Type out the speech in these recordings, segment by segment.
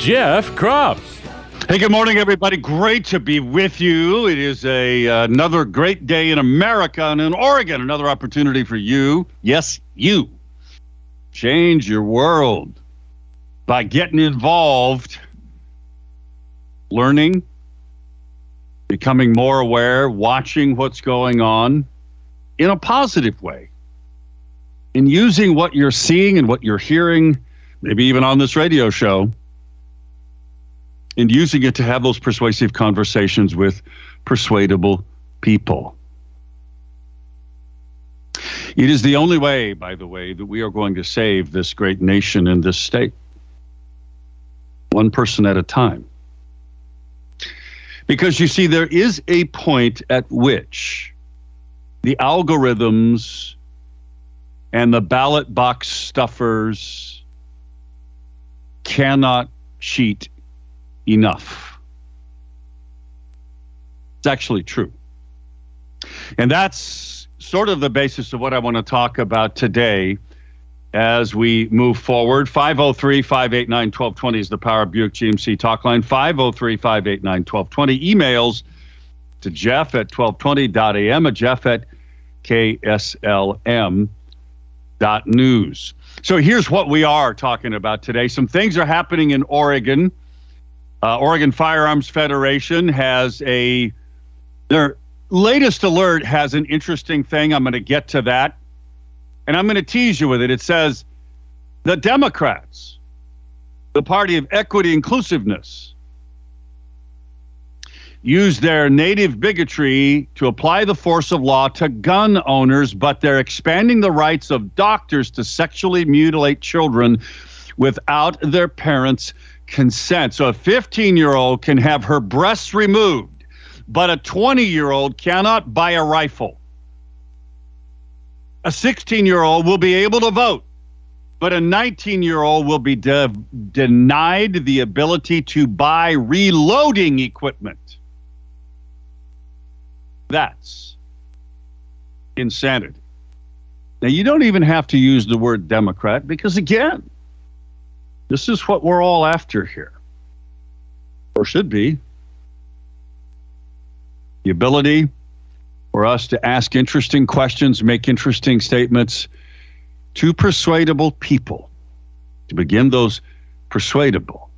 Jeff Kropf. Hey, good morning, everybody. Great to be with you. It is a uh, another great day in America and in Oregon. Another opportunity for you, yes, you, change your world by getting involved, learning, becoming more aware, watching what's going on in a positive way, and using what you're seeing and what you're hearing, maybe even on this radio show and using it to have those persuasive conversations with persuadable people. It is the only way, by the way, that we are going to save this great nation and this state. One person at a time. Because you see, there is a point at which the algorithms and the ballot box stuffers cannot cheat enough. It's actually true. And that's sort of the basis of what I want to talk about today as we move forward. 503 589 1220 is the Power Buick GMC talk line. 503 589 1220. Emails to Jeff at 1220.am, a Jeff at KSLM.news. So here's what we are talking about today. Some things are happening in Oregon. Uh, Oregon Firearms Federation has a their latest alert has an interesting thing. I'm going to get to that, and I'm going to tease you with it. It says the Democrats, the party of equity inclusiveness, use their native bigotry to apply the force of law to gun owners, but they're expanding the rights of doctors to sexually mutilate children without their parents' consent. So a 15 year old can have her breasts removed, but a 20 year old cannot buy a rifle. A 16 year old will be able to vote, but a 19 year old will be de- denied the ability to buy reloading equipment. That's insanity. Now, you don't even have to use the word Democrat because, again, this is what we're all after here, or should be. The ability for us to ask interesting questions, make interesting statements to persuadable people, to begin those persuadable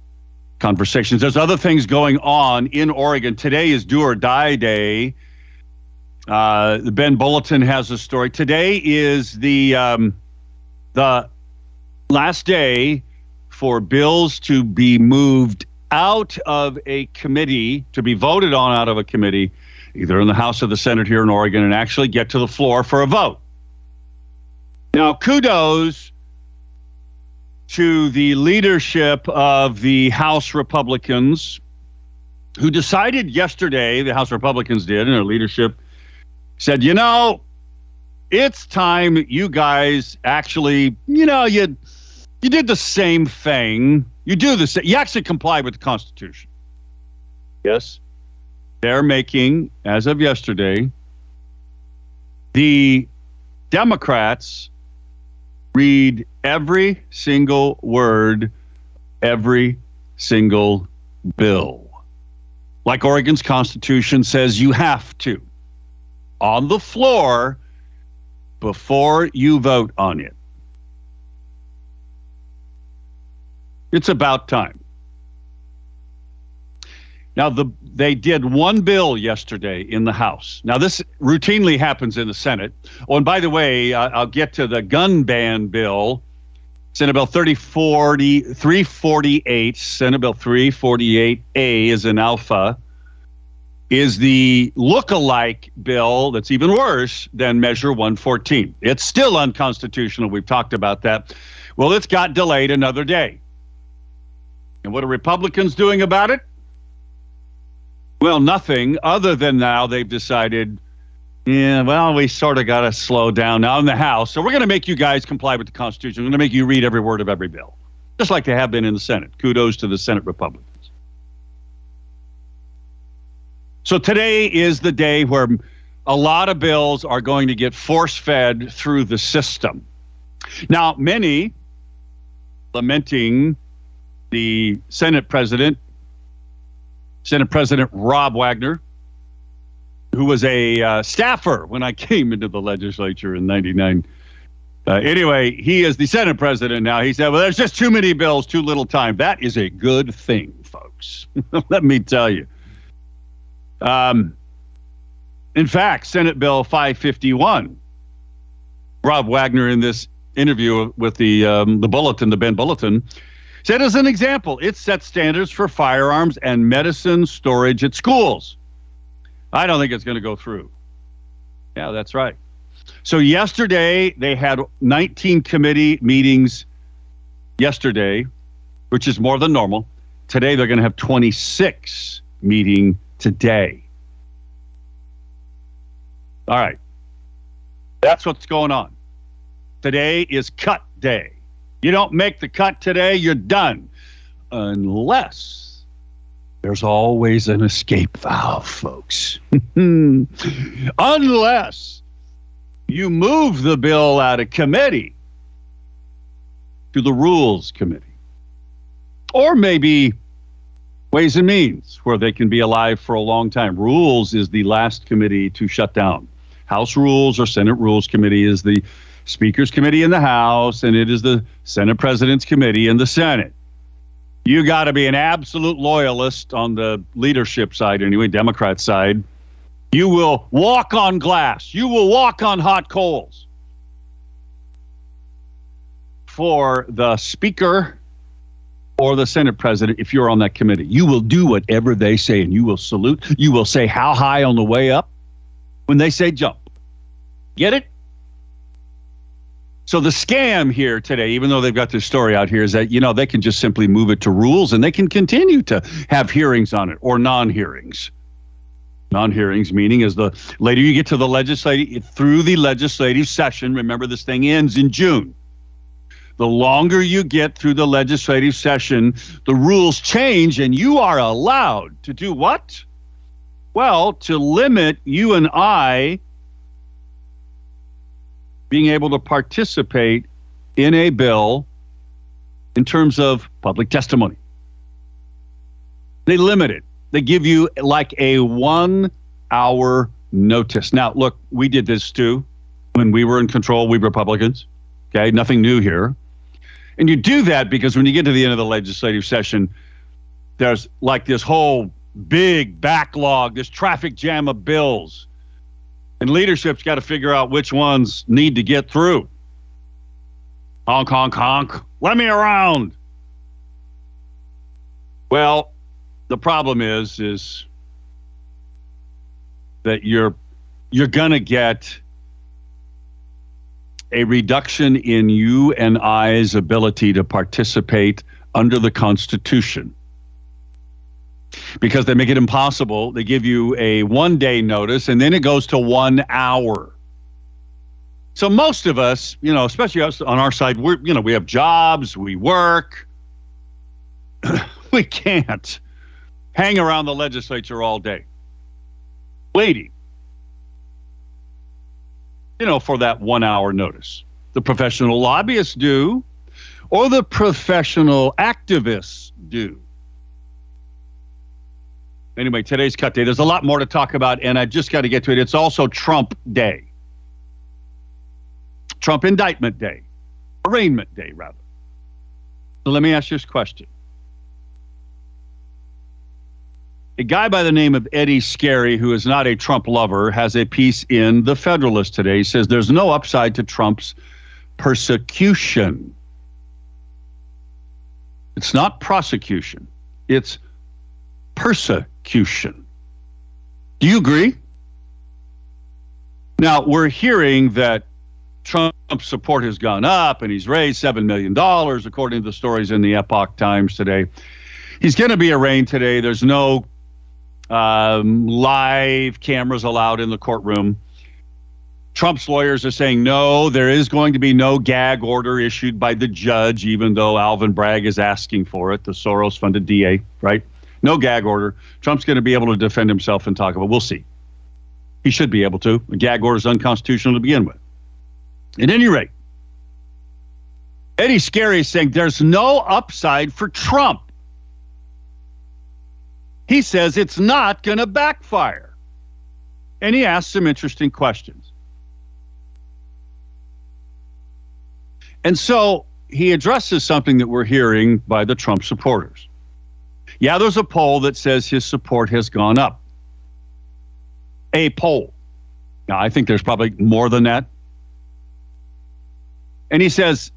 conversations. There's other things going on in Oregon. Today is do or die day. Uh, the Bend Bulletin has a story. Today is the um, the last day for bills to be moved out of a committee, to be voted on out of a committee, either in the House or the Senate here in Oregon, and actually get to the floor for a vote. Now, kudos to the leadership of the House Republicans who decided yesterday, the House Republicans did, and their leadership said, you know, it's time you guys actually, you know, you you did the same thing. You do the same. You actually comply with the Constitution. Yes. They're making, as of yesterday, the Democrats read every single word, every single bill. Like Oregon's Constitution says you have to on the floor before you vote on it. It's about time. Now, the, they did one bill yesterday in the House. Now, this routinely happens in the Senate. Oh, and by the way, uh, I'll get to the gun ban bill. Senate Bill 3040, 348, Senate Bill 348A is an alpha, is the look-alike bill that's even worse than Measure 114. It's still unconstitutional. We've talked about that. Well, it's got delayed another day. And what are Republicans doing about it? Well, nothing other than now they've decided, yeah, well, we sort of got to slow down now in the House. So we're going to make you guys comply with the Constitution. We're going to make you read every word of every bill, just like they have been in the Senate. Kudos to the Senate Republicans. So today is the day where a lot of bills are going to get force fed through the system. Now, many lamenting the Senate president, Senate President Rob Wagner, who was a uh, staffer when I came into the legislature in 99. Uh, anyway, he is the Senate president now. He said, Well, there's just too many bills, too little time. That is a good thing, folks. Let me tell you. Um, in fact, Senate Bill 551, Rob Wagner in this interview with the um, the Bulletin, the Bend Bulletin, said as an example, it sets standards for firearms and medicine storage at schools. I don't think it's going to go through. Yeah, that's right. So yesterday they had 19 committee meetings yesterday, which is more than normal. Today they're going to have 26 meeting today. All right. That's what's going on. Today is cut day. You don't make the cut today, you're done. Unless there's always an escape valve, folks. Unless you move the bill out of committee to the Rules Committee. Or maybe Ways and Means, where they can be alive for a long time. Rules is the last committee to shut down. House Rules or Senate Rules Committee is the Speaker's Committee in the House, and it is the Senate President's Committee in the Senate. You got to be an absolute loyalist on the leadership side, anyway, Democrat side. You will walk on glass. You will walk on hot coals for the Speaker or the Senate President if you're on that committee. You will do whatever they say and you will salute. You will say how high on the way up when they say jump. Get it? So the scam here today, even though they've got this story out here, is that you know they can just simply move it to rules and they can continue to have hearings on it or non-hearings. Non-hearings meaning as the later you get to the legislative through the legislative session. Remember, this thing ends in June. The longer you get through the legislative session, the rules change, and you are allowed to do what? Well, to limit you and I being able to participate in a bill in terms of public testimony. They limit it. They give you like a one hour notice. Now, look, we did this too when we were in control, we Republicans. Okay, nothing new here. And you do that because when you get to the end of the legislative session, there's like this whole big backlog, this traffic jam of bills. And leadership's got to figure out which ones need to get through. Honk, honk, honk. Let me around. Well, the problem is, is that you're you're gonna get a reduction in you and I's ability to participate under the Constitution. Because they make it impossible. They give you a one day notice and then it goes to one hour. So most of us, you know, especially us on our side, we're, you know, we have jobs, we work. we can't hang around the legislature all day waiting you know, for that one hour notice. The professional lobbyists do, or the professional activists do. Anyway, today's cut day. There's a lot more to talk about, and I just got to get to it. It's also Trump Day, Trump Indictment Day, Arraignment Day, rather. So let me ask you this question. A guy by the name of Eddie Scarry, who is not a Trump lover, has a piece in The Federalist today. He says there's no upside to Trump's persecution. It's not prosecution, it's persecution. Do you agree? Now, we're hearing that Trump's support has gone up and he's raised $7 million, according to the stories in the Epoch Times today. He's going to be arraigned today. There's no um, live cameras allowed in the courtroom. Trump's lawyers are saying no, there is going to be no gag order issued by the judge, even though Alvin Bragg is asking for it, the Soros funded DA, right? No gag order. Trump's going to be able to defend himself and talk about. We'll see. He should be able to. A gag order is unconstitutional to begin with. At any rate, Eddie Scarry is saying there's no upside for Trump. He says it's not going to backfire. And he asks some interesting questions. And so he addresses something that we're hearing by the Trump supporters. Yeah, there's a poll that says his support has gone up. A poll. Now, I think there's probably more than that. And he says,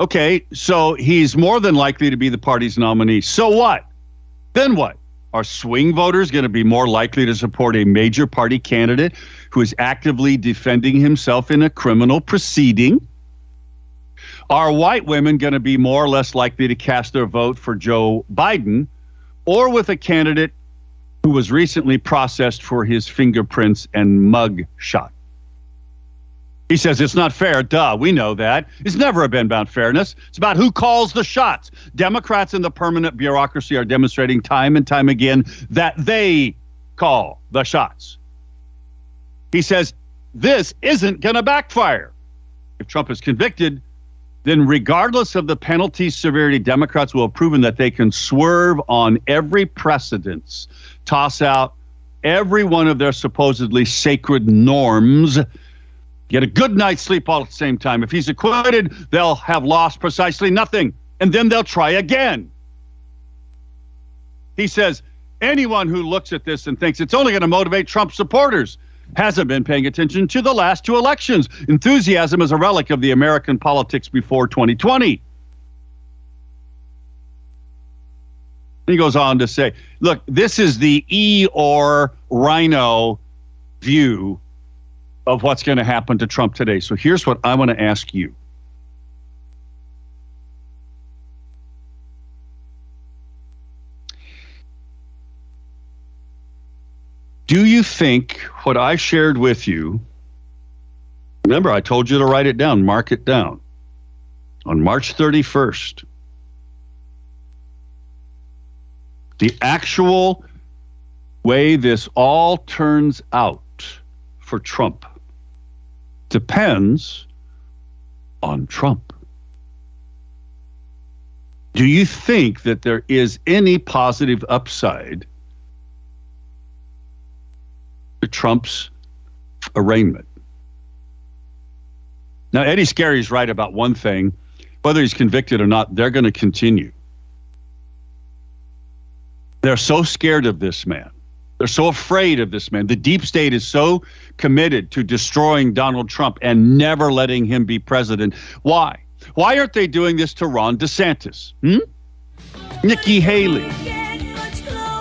okay, so he's more than likely to be the party's nominee. So what? Then what? Are swing voters going to be more likely to support a major party candidate who is actively defending himself in a criminal proceeding? Are white women going to be more or less likely to cast their vote for Joe Biden or with a candidate who was recently processed for his fingerprints and mug shot? He says it's not fair. Duh, we know that. It's never been about fairness. It's about who calls the shots. Democrats in the permanent bureaucracy are demonstrating time and time again that they call the shots. He says this isn't going to backfire. If Trump is convicted, then regardless of the penalty severity, Democrats will have proven that they can swerve on every precedence, toss out every one of their supposedly sacred norms, get a good night's sleep all at the same time. If he's acquitted, they'll have lost precisely nothing, and then they'll try again. He says anyone who looks at this and thinks it's only going to motivate Trump supporters hasn't been paying attention to the last two elections. Enthusiasm is a relic of the American politics before 2020. He goes on to say, look, this is the E or Rhino view of what's going to happen to Trump today. So here's what I want to ask you. Do you think what I shared with you? Remember, I told you to write it down, mark it down. On March 31st, the actual way this all turns out for Trump depends on Trump. Do you think that there is any positive upside Trump's arraignment? Now, Eddie Scarry's right about one thing. Whether he's convicted or not, they're going to continue. They're so scared of this man. They're so afraid of this man. The deep state is so committed to destroying Donald Trump and never letting him be president. Why? Why aren't they doing this to Ron DeSantis? Hmm? Nikki Haley,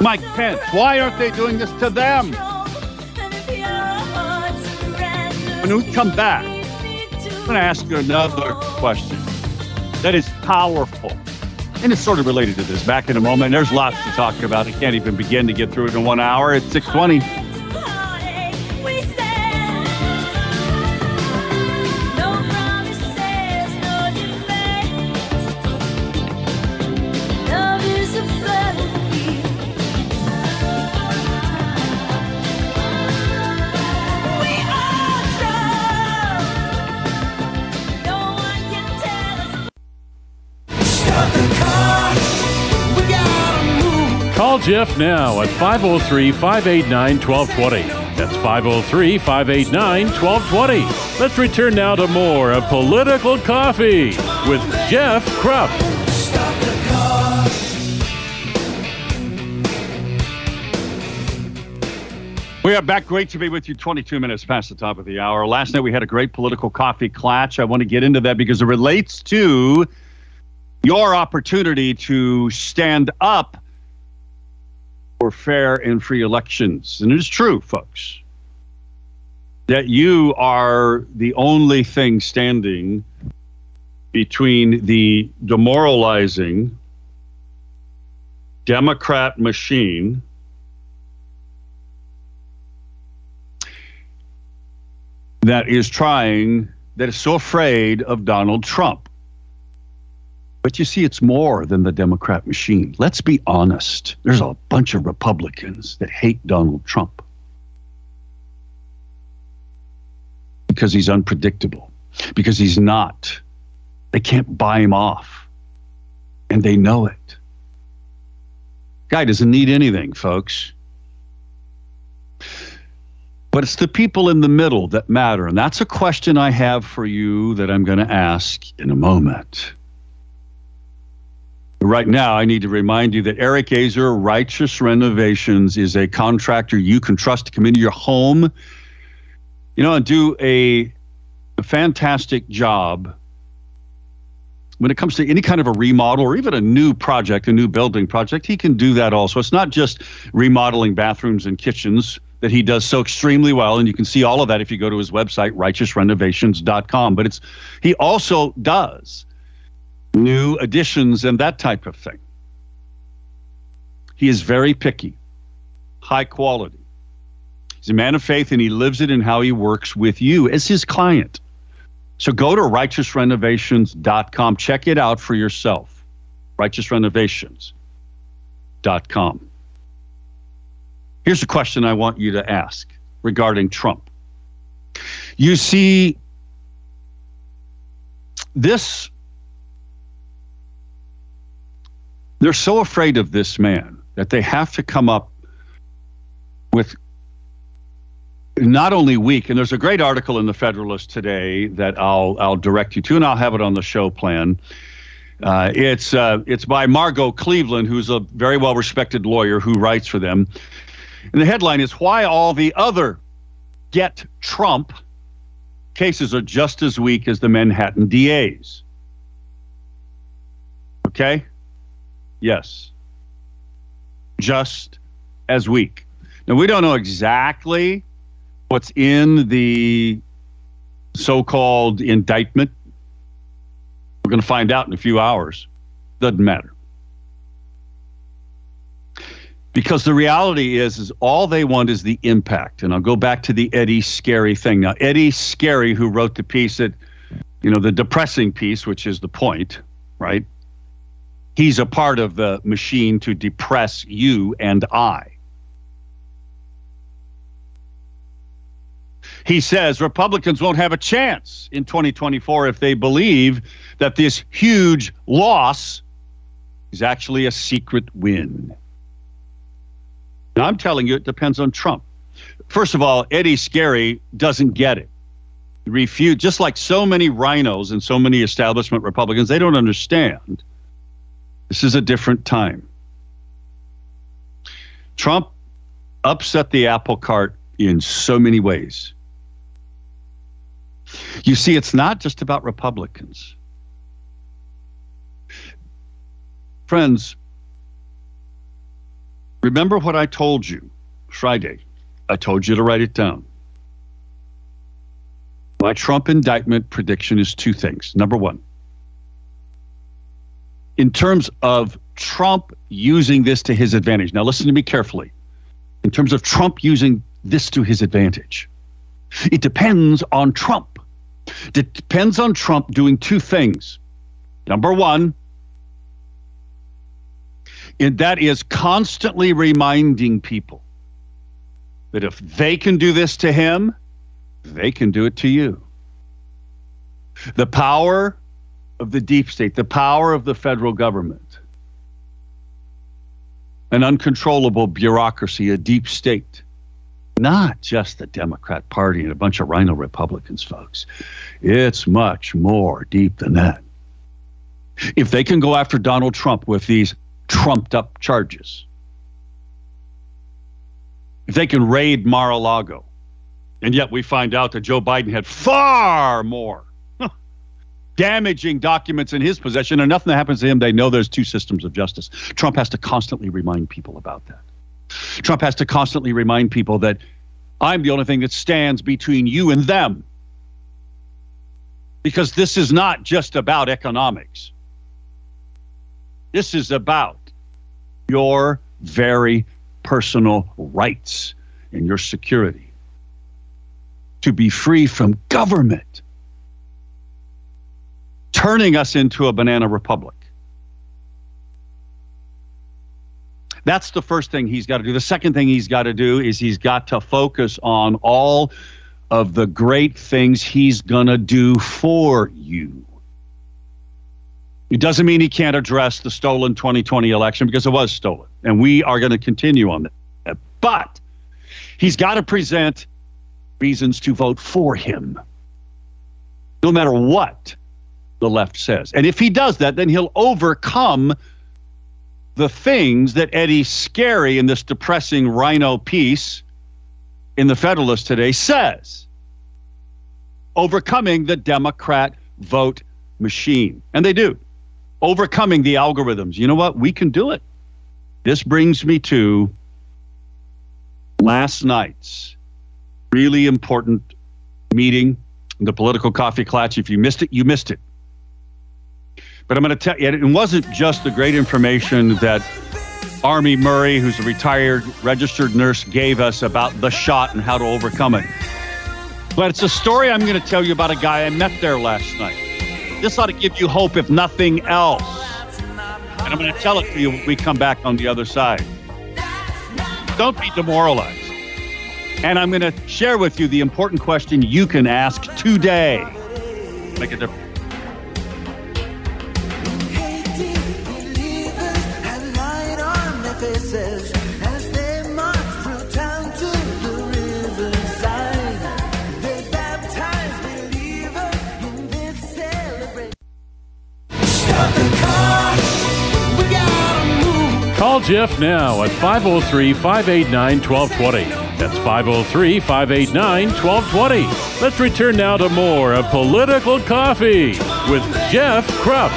Mike Pence. Why aren't they doing this to them? When we come back, I'm going to ask you another question that is powerful. And it's sort of related to this. Back in a moment. There's lots to talk about. I can't even begin to get through it in one hour. It's 620. Jeff now at 503 589 1220. That's 503 589 1220. Let's return now to more of Political Coffee with Jeff Kropf. We are back. Great to be with you. 22 minutes past the top of the hour. Last night we had a great political coffee clutch. I want to get into that because it relates to your opportunity to stand up for fair and free elections. And it is true, folks, that you are the only thing standing between the demoralizing, Democrat machine that is trying, that is so afraid of Donald Trump. But you see, it's more than the Democrat machine. Let's be honest. There's a bunch of Republicans that hate Donald Trump because he's unpredictable, because he's not. They can't buy him off, and they know it. Guy doesn't need anything, folks. But it's the people in the middle that matter. And that's a question I have for you that I'm going to ask in a moment. Right now, I need to remind you that Eric Azer Righteous Renovations is a contractor you can trust to come into your home, you know, and do a, a fantastic job when it comes to any kind of a remodel or even a new project, a new building project. He can do that also. It's not just remodeling bathrooms and kitchens that he does so extremely well and you can see all of that if you go to his website righteousrenovations.com but it's he also does new additions and that type of thing. He is very picky high quality. He's a man of faith and he lives it in how he works with you as his client. So go to righteousrenovations.com check it out for yourself. righteousrenovations.com Here's a question I want you to ask regarding Trump. You see, this, they're so afraid of this man that they have to come up with not only weak, and there's a great article in the Federalist today that I'll I'll direct you to, and I'll have it on the show plan. Uh, it's uh, it's by Margot Cleveland, who's a very well respected lawyer who writes for them. And the headline is Why All the Other Get Trump Cases Are Just as Weak as the Manhattan DAs. Okay? Yes. Just as weak. Now, we don't know exactly what's in the so called indictment. We're going to find out in a few hours. Doesn't matter because the reality is is all they want is the impact and i'll go back to the eddie Scarry thing now eddie Scarry, who wrote the piece that you know the depressing piece which is the point right he's a part of the machine to depress you and i he says republicans won't have a chance in 2024 if they believe that this huge loss is actually a secret win now, I'm telling you, it depends on Trump. First of all, Eddie Scarry doesn't get it. Refute, just like so many rhinos and so many establishment Republicans, they don't understand. This is a different time. Trump upset the apple cart in so many ways. You see, it's not just about Republicans. Friends, Remember what I told you Friday. I told you to write it down. My Trump indictment prediction is two things. Number one, in terms of Trump using this to his advantage. Now, listen to me carefully. In terms of Trump using this to his advantage, it depends on Trump. It depends on Trump doing two things. Number one, and that is constantly reminding people that if they can do this to him, they can do it to you. The power of the deep state, the power of the federal government, an uncontrollable bureaucracy, a deep state, not just the Democrat Party and a bunch of rhino Republicans, folks. It's much more deep than that. If they can go after Donald Trump with these trumped up charges. If they can raid Mar a Lago, and yet we find out that Joe Biden had far more damaging documents in his possession, and nothing that happens to him, they know there's two systems of justice. Trump has to constantly remind people about that. Trump has to constantly remind people that I'm the only thing that stands between you and them. Because this is not just about economics. This is about your very personal rights and your security to be free from government turning us into a banana republic. That's the first thing he's got to do. The second thing he's got to do is he's got to focus on all of the great things he's going to do for you. It doesn't mean he can't address the stolen 2020 election because it was stolen. And we are going to continue on that. But he's got to present reasons to vote for him, no matter what the left says. And if he does that, then he'll overcome the things that Eddie Scarry in this depressing rhino piece in the Federalist today says. Overcoming the Democrat vote machine. And they do. Overcoming the algorithms. You know what? We can do it. This brings me to last night's really important meeting, the political coffee clutch. If you missed it, you missed it. But I'm going to tell you, it wasn't just the great information that Army Murray, who's a retired registered nurse, gave us about the shot and how to overcome it. But it's a story I'm going to tell you about a guy I met there last night. This ought to give you hope, if nothing else. And I'm going to tell it to you when we come back on the other side. Don't be demoralized. And I'm going to share with you the important question you can ask today. Make a difference. Call Jeff now at 503 589 1220. That's 503 589 1220. Let's return now to more of Political Coffee with Jeff Kropf.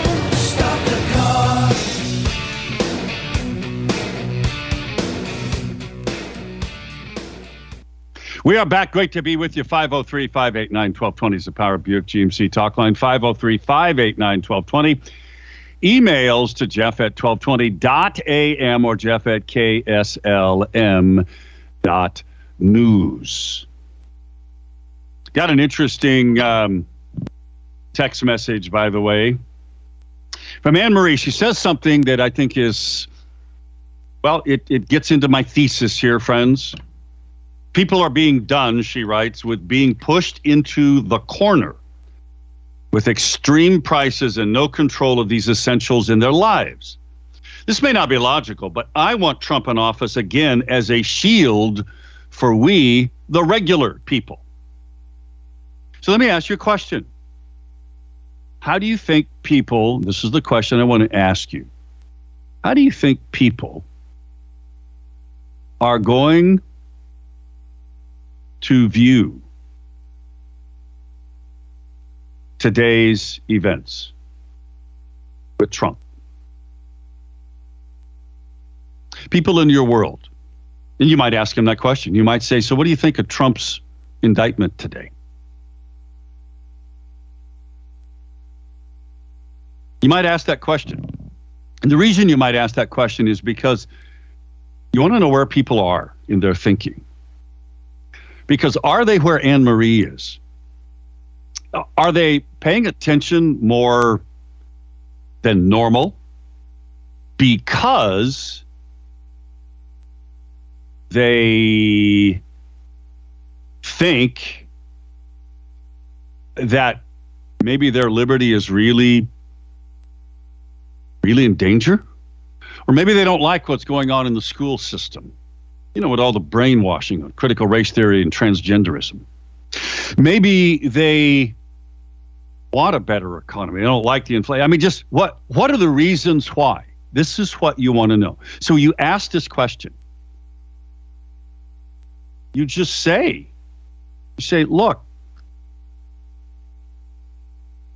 We are back. Great to be with you. 503 589 1220 is the Power of Buick GMC talk line. 503 589 1220. Emails to Jeff at 1220.am or Jeff at KSLM.news. Got an interesting um, text message, by the way, from Anne Marie. She says something that I think is, well, it, it gets into my thesis here, friends. People are being done, she writes, with being pushed into the corner with extreme prices and no control of these essentials in their lives. This may not be logical, but I want Trump in office again as a shield for we, the regular people. So let me ask you a question. How do you think people, this is the question I want to ask you, how do you think people are going to view today's events with Trump. People in your world, and you might ask him that question. You might say, So, what do you think of Trump's indictment today? You might ask that question. And the reason you might ask that question is because you want to know where people are in their thinking. Because are they where Anne Marie is? Are they paying attention more than normal? Because they think that maybe their liberty is really, really in danger? Or maybe they don't like what's going on in the school system you know, with all the brainwashing of critical race theory and transgenderism. Maybe they want a better economy. They don't like the inflation. I mean, just what what are the reasons why? This is what you want to know. So you ask this question. You just say, you say, look,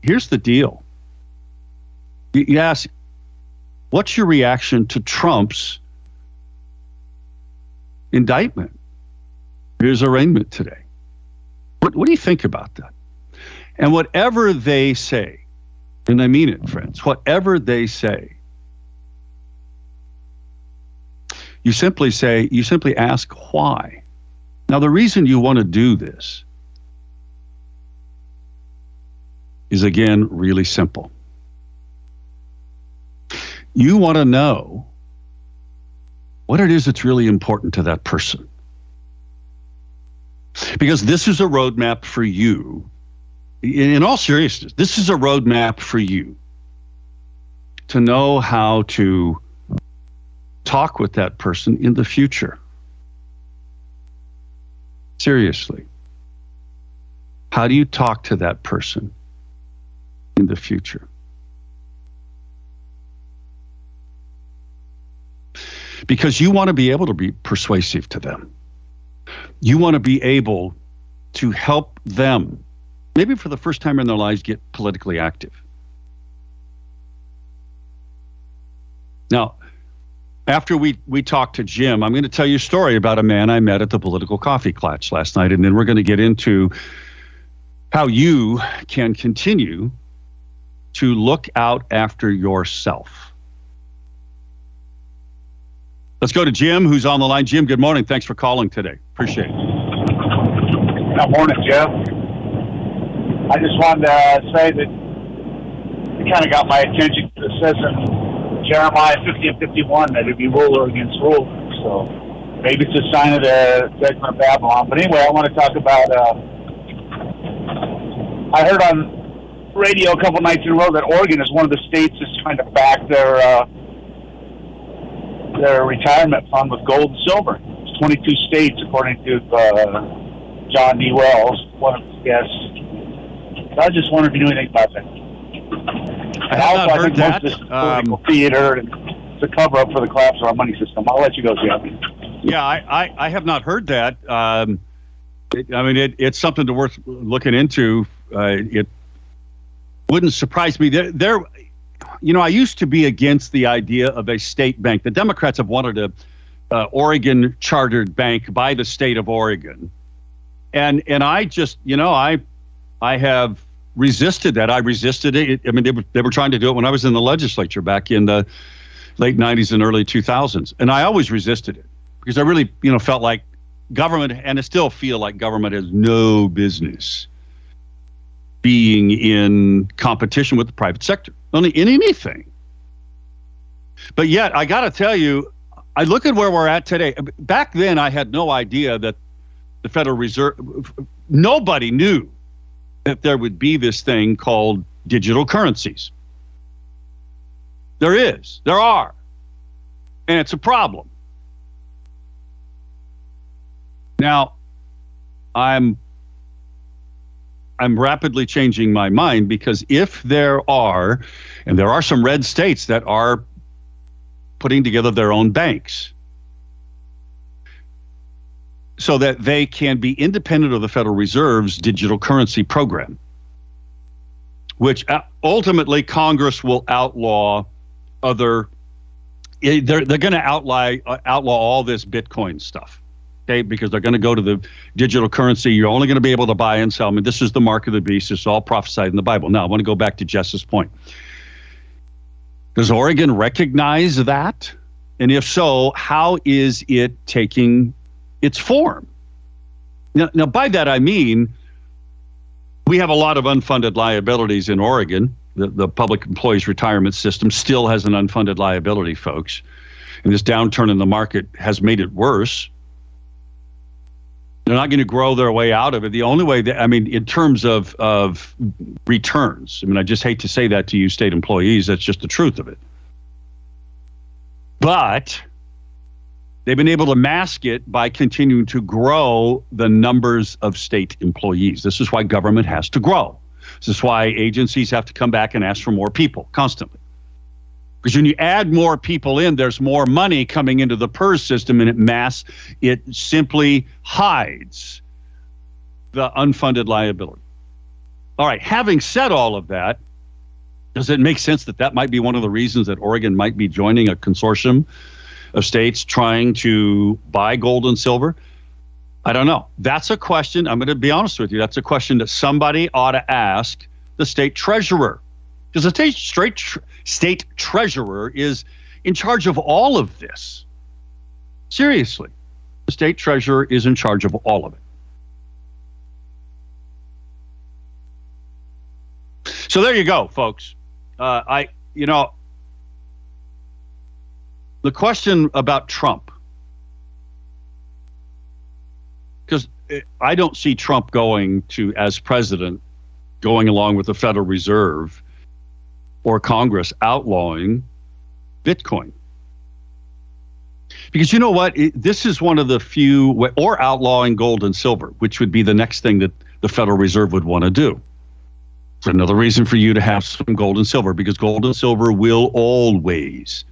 here's the deal. You, you ask, what's your reaction to Trump's indictment, his arraignment today. What, what do you think about that? And whatever they say, and I mean it, friends, whatever they say, You simply say, you simply ask why. Now, the reason you want to do this is again really simple. You want to know what it is that's really important to that person. Because this is a roadmap for you. In, all seriousness, this is a roadmap for you to know how to talk with that person in the future. Seriously. How do you talk to that person in the future? Because you want to be able to be persuasive to them. You want to be able to help them, maybe for the first time in their lives, get politically active. Now, after we, we talked to Jim, I'm going to tell you a story about a man I met at the political coffee clutch last night, and then we're going to get into how you can continue to look out after yourself. Let's go to Jim, who's on the line. Jim, good morning. Thanks for calling today. Appreciate it. Good morning, Jeff. I just wanted to say that it kind of got my attention. It says in Jeremiah 50 and 51 that it'd be ruler against ruler. So maybe it's a sign of the judgment of Babylon. But anyway, I want to talk about. Uh, I heard on radio a couple nights in a row that Oregon is one of the states that's trying to back their uh, their retirement fund with gold and silver. It's 22 states, according to uh, John B. Wells, one of his guests. So I just wondered if you knew anything about that. I have not also, I heard think that. most of this Um, theater and it's a cover up for the collapse of our money system. I'll let you go, Jeff. Yeah, I, I, I have not heard that. Um, it, I mean, it, it's something to worth looking into. Uh, it wouldn't surprise me. There, there, you know, I used to be against the idea of a state bank. The Democrats have wanted a uh, Oregon chartered bank by the state of Oregon, and and I just, you know, I I have resisted that. I resisted it. I mean, they were they were trying to do it when I was in the legislature back in the late '90s and early 2000s, and I always resisted it because I really, you know, felt like government, and I still feel like government has no business being in competition with the private sector, only in anything. But yet, I got to tell you, I look at where we're at today. Back then, I had no idea that the Federal Reserve, nobody knew that there would be this thing called digital currencies. There is, there are, and it's a problem. Now, I'm I'm rapidly changing my mind because if there are, and there are some red states that are putting together their own banks so that they can be independent of the Federal Reserve's digital currency program, which uh, ultimately Congress will outlaw other. eh, They're, they're going to outlaw uh, outlaw all this Bitcoin stuff okay, because they're going to go to the digital currency. You're only going to be able to buy and sell. I mean, this is the mark of the beast. It's all prophesied in the Bible. Now, I want to go back to Jess's point. Does Oregon recognize that? And if so, how is it taking its form? Now, now by that I mean we have a lot of unfunded liabilities in Oregon. The, the public employees retirement system still has an unfunded liability, folks. And this downturn in the market has made it worse. They're not going to grow their way out of it. The only way that, I mean, in terms of, of returns, I mean, I just hate to say that to you, state employees. That's just the truth of it. But they've been able to mask it by continuing to grow the numbers of state employees. This is why government has to grow. This is why agencies have to come back and ask for more people constantly. Because when you add more people in, there's more money coming into the PERS system, and it mass it simply hides the unfunded liability. All right. Having said all of that, does it make sense that that might be one of the reasons that Oregon might be joining a consortium of states trying to buy gold and silver? I don't know. That's a question. I'm going to be honest with you. That's a question that somebody ought to ask the state treasurer, because the state straight tr- state treasurer is in charge of all of this. Seriously. The state treasurer is in charge of all of it. So there you go, folks. Uh, I, you know, the question about Trump, because I don't see Trump going to, as president, going along with the Federal Reserve or Congress outlawing Bitcoin. Because you know what? It, this is one of the few, or outlawing gold and silver, which would be the next thing that the Federal Reserve would want to do. It's another reason for you to have some gold and silver because gold and silver will always,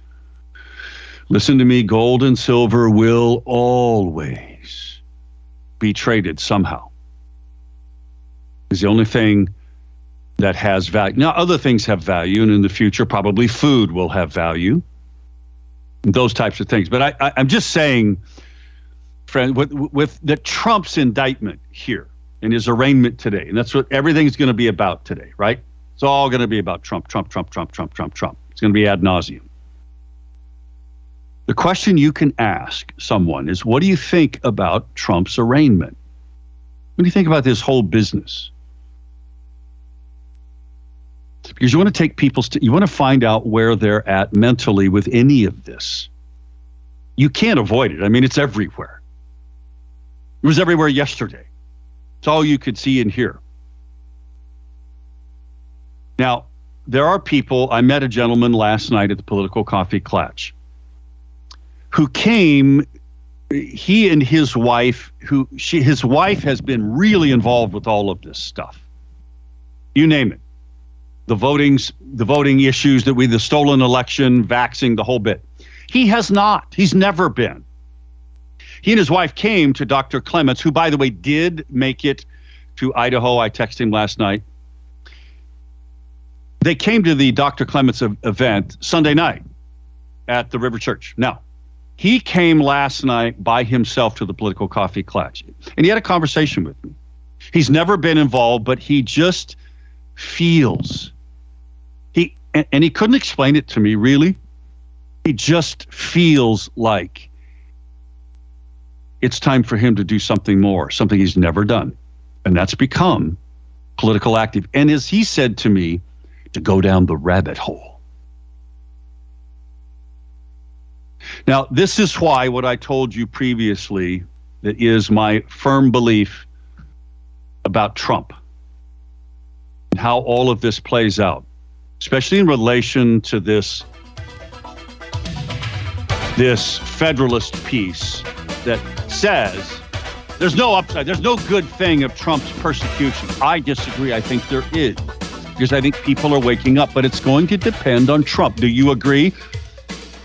listen to me, gold and silver will always be traded somehow. Is the only thing that has value. Now, other things have value, and in the future, probably food will have value those types of things. But I, I, am just saying, friend, with, with the Trump's indictment here and his arraignment today, and that's what everything's going to be about today, right? It's all going to be about Trump, Trump, Trump, Trump, Trump, Trump, Trump. It's going to be ad nauseum. The question you can ask someone is, what do you think about Trump's arraignment? What do you think about this whole business? because you want to take people's st- you want to find out where they're at mentally with any of this. You can't avoid it. I mean it's everywhere. It was everywhere yesterday. It's all you could see and hear. Now there are people i met a gentleman last night at the political coffee clutch who came he and his wife who she his wife has been really involved with all of this stuff you name it the votings, the voting issues that we, the stolen election, vaxing, the whole bit. He has not. He's never been. He and his wife came to Dr. Clements, who, by the way, did make it to Idaho. I texted him last night. They came to the Dr. Clements event Sunday night at the River Church. Now, he came last night by himself to the political coffee clutch, and he had a conversation with me. He's never been involved, but he just feels and, and he couldn't explain it to me really. He just feels like it's time for him to do something more, something he's never done. And that's become political active. And as he said to me, to go down the rabbit hole. Now, this is why what I told you previously that is my firm belief about Trump and how all of this plays out especially in relation to this this federalist piece that says there's no upside, there's no good thing of Trump's persecution. I disagree. I think there is because I think people are waking up, but it's going to depend on Trump. Do you agree?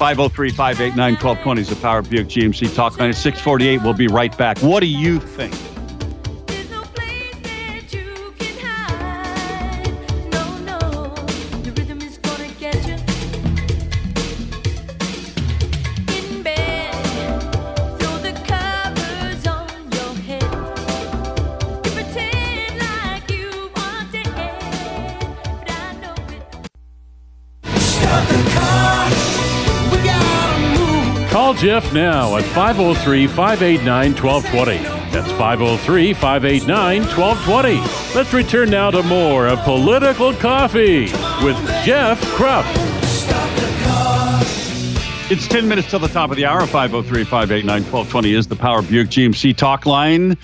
503 589 1220 is the Power Buick GMC Talk Line. At 648, we'll be right back. What do you think? Jeff now at 503 589 1220. That's 503 589 1220. Let's return now to more of Political Coffee with Jeff Kropf. It's 10 minutes till the top of the hour. 503 589 1220 is the Power Buick GMC talk line.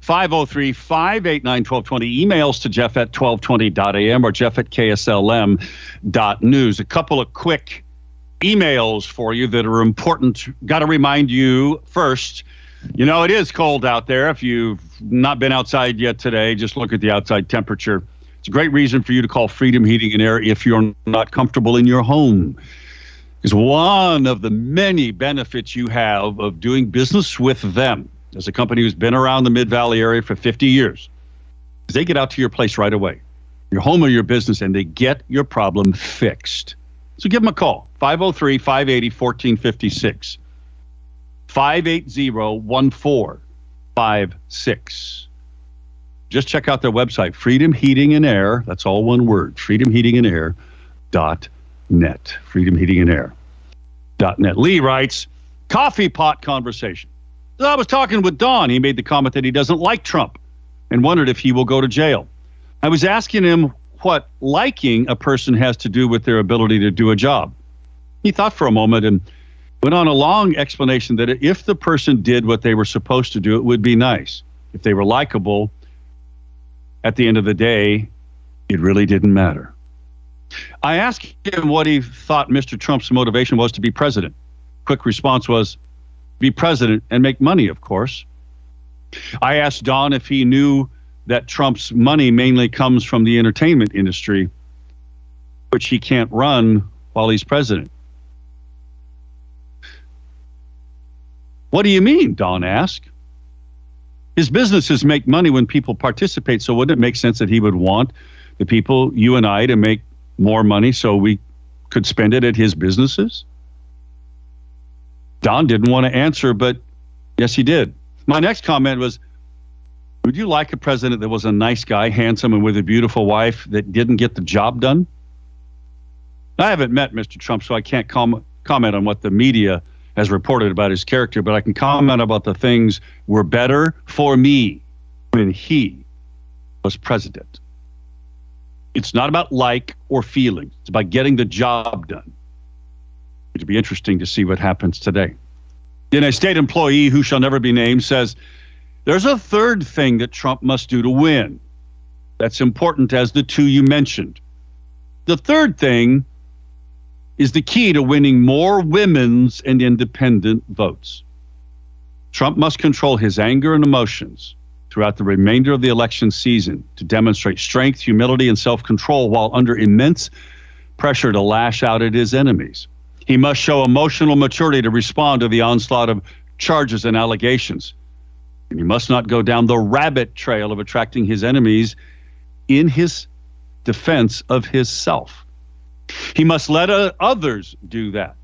503 589 1220. Emails to Jeff at 1220.am or Jeff at KSLM.news. A couple of quick emails for you that are important. Got to remind you first, you know, it is cold out there. If you've not been outside yet today, just look at the outside temperature. It's a great reason for you to call Freedom Heating and Air if you're not comfortable in your home. Is one of the many benefits you have of doing business with them as a company who's been around the Mid Valley area for 50 years. They get out to your place right away, your home or your business, and they get your problem fixed. So give them a call 503 580 1456. 580 1456. Just check out their website, Freedom Heating and Air. That's all one word, freedomheatingandair.net. Freedom Heating and Air. Dot Net. Lee writes, Coffee pot conversation. I was talking with Don. He made the comment that he doesn't like Trump and wondered if he will go to jail. I was asking him what liking a person has to do with their ability to do a job. He thought for a moment and went on a long explanation that if the person did what they were supposed to do, it would be nice. If they were likable, at the end of the day, it really didn't matter. I asked him what he thought Mr. Trump's motivation was to be president. Quick response was be president and make money, of course. I asked Don if he knew that Trump's money mainly comes from the entertainment industry, which he can't run while he's president. What do you mean? Don asked. His businesses make money when people participate, so wouldn't it make sense that he would want the people, you and I, to make more money so we could spend it at his businesses? Don didn't want to answer, but yes, he did. My next comment was Would you like a president that was a nice guy, handsome, and with a beautiful wife that didn't get the job done? I haven't met Mr. Trump, so I can't com- comment on what the media has reported about his character, but I can comment about the things were better for me when he was president. It's not about like or feelings, it's about getting the job done. It'll be interesting to see what happens today. Then a state employee who shall never be named says there's a third thing that Trump must do to win. That's important as the two you mentioned. The third thing is the key to winning more women's and independent votes. Trump must control his anger and emotions throughout the remainder of the election season to demonstrate strength, humility, and self control while under immense pressure to lash out at his enemies. He must show emotional maturity to respond to the onslaught of charges and allegations. And he must not go down the rabbit trail of attracting his enemies in his defense of his self. He must let uh, others do that.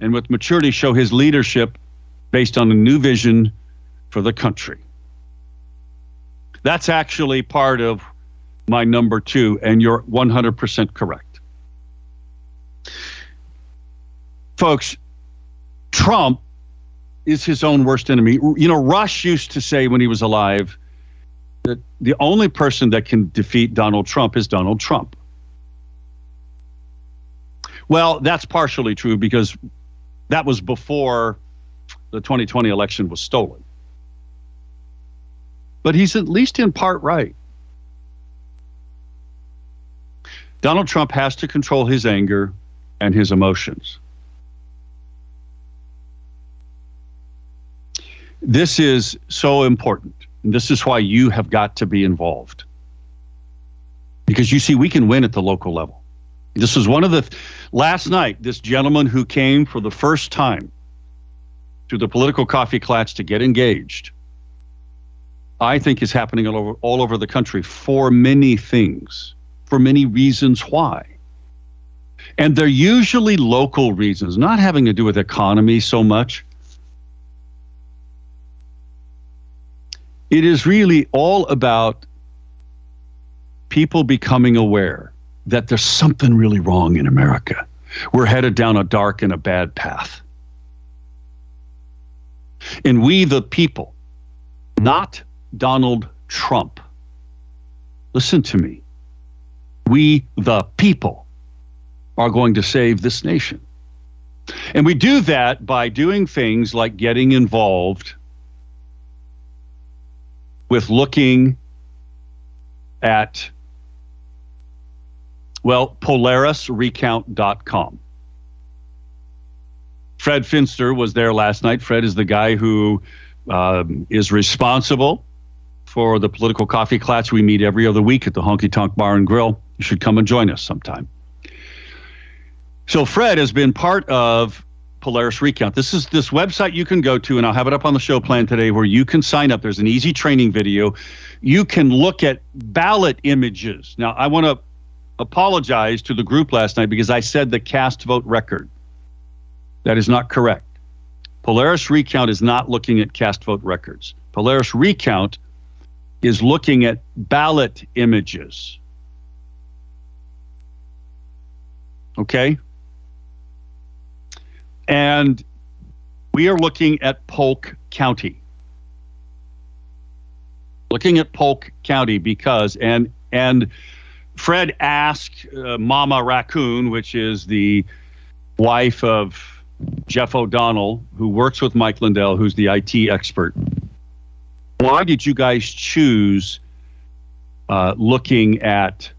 And with maturity, show his leadership based on a new vision for the country. That's actually part of my number two, and you're 100% correct. Folks, Trump is his own worst enemy. You know, Rush used to say when he was alive that the only person that can defeat Donald Trump is Donald Trump. Well, that's partially true because that was before the 2020 election was stolen. But he's at least in part right. Donald Trump has to control his anger and his emotions. This is so important. And this is why you have got to be involved. Because you see, we can win at the local level. This is one of the last night, this gentleman who came for the first time to the political coffee klatch to get engaged, I think is happening all over, all over the country for many things, for many reasons why. And they're usually local reasons, not having to do with economy so much. It is really all about people becoming aware that there's something really wrong in America. We're headed down a dark and a bad path. And we, the people, not Donald Trump, listen to me. We, the people, are going to save this nation. And we do that by doing things like getting involved with looking at well, PolarisRecount.com. Fred Finster was there last night. Fred is the guy who um, is responsible for the political coffee klatch we meet every other week at the Honky Tonk Bar and Grill. You should come and join us sometime. So Fred has been part of Polaris Recount. This is this website you can go to, and I'll have it up on the show plan today, where you can sign up. There's an easy training video. You can look at ballot images. Now, I want to apologize to the group last night because I said the cast vote record. That is not correct. Polaris Recount is not looking at cast vote records. Polaris Recount is looking at ballot images. Okay? And We are looking at Polk County. Looking at Polk County because and and Fred asked uh, Mama Raccoon, which is the wife of Jeff O'Donnell, who works with Mike Lindell, who's the IT expert. Why did you guys choose uh, looking at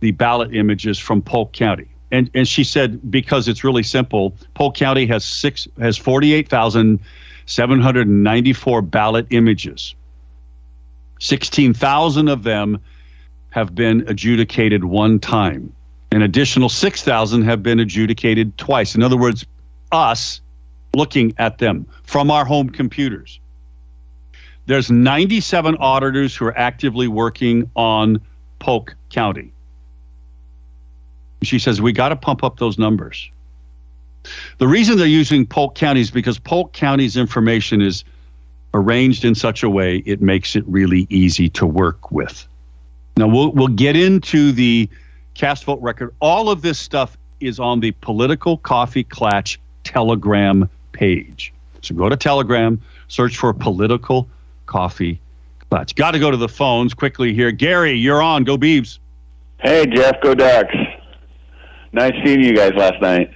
the ballot images from Polk County? And and she said because it's really simple. Polk County has six has forty eight thousand seven hundred and ninety four ballot images. Sixteen thousand of them have been adjudicated one time. An additional 6,000 have been adjudicated twice. In other words, us looking at them from our home computers. There's 97 auditors who are actively working on Polk County. She says, we got to pump up those numbers. The reason they're using Polk County is because Polk County's information is arranged in such a way it makes it really easy to work with. Now we'll we'll get into the cast vote record. All of this stuff is on the Political Coffee Klatch Telegram page. So go to Telegram, search for Political Coffee Klatch. Got to go to the phones quickly here. Gary, you're on. Go Beavs. Hey, Jeff, go Ducks. Nice seeing you guys last night.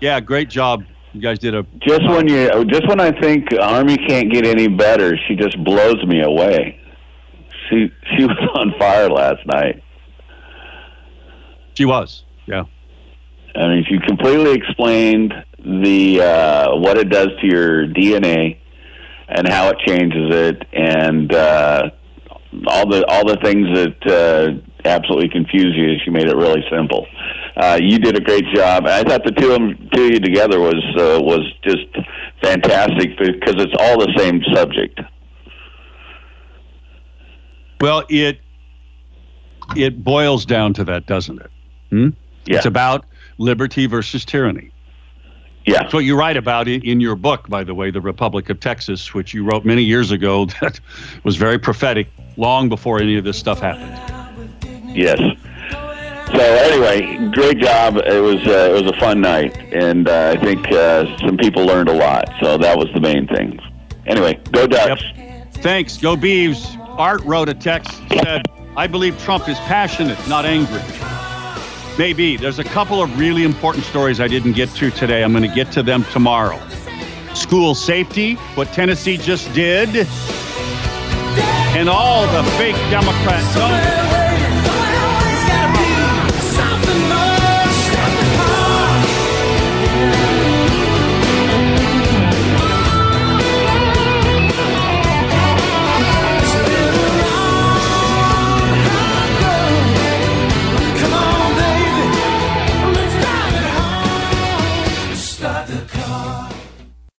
Yeah, great job. You guys did a Just when you, just when I think Army can't get any better, she just blows me away. She she was on fire last night. She was. Yeah. I mean, she completely explained the uh, what it does to your DNA and how it changes it, and uh, all the all the things that uh, absolutely confuse you. She made it really simple. Uh, you did a great job. I thought the two of, them, two of you together was uh, was just fantastic because it's all the same subject. Well, it it boils down to that, doesn't it? Hmm? Yeah. It's about liberty versus tyranny. Yeah. That's what you write about in, in your book, by the way, The Republic of Texas, which you wrote many years ago that was very prophetic, long before any of this stuff happened. Yes. So anyway, great job. It was uh, it was a fun night, and uh, I think uh, some people learned a lot. So that was the main thing. Anyway, go Ducks. Thanks. Go Beavs. Art wrote a text said, I believe Trump is passionate, not angry. Maybe. There's a couple of really important stories I didn't get to today. I'm going to get to them tomorrow. School safety, what Tennessee just did, and all the fake Democrats.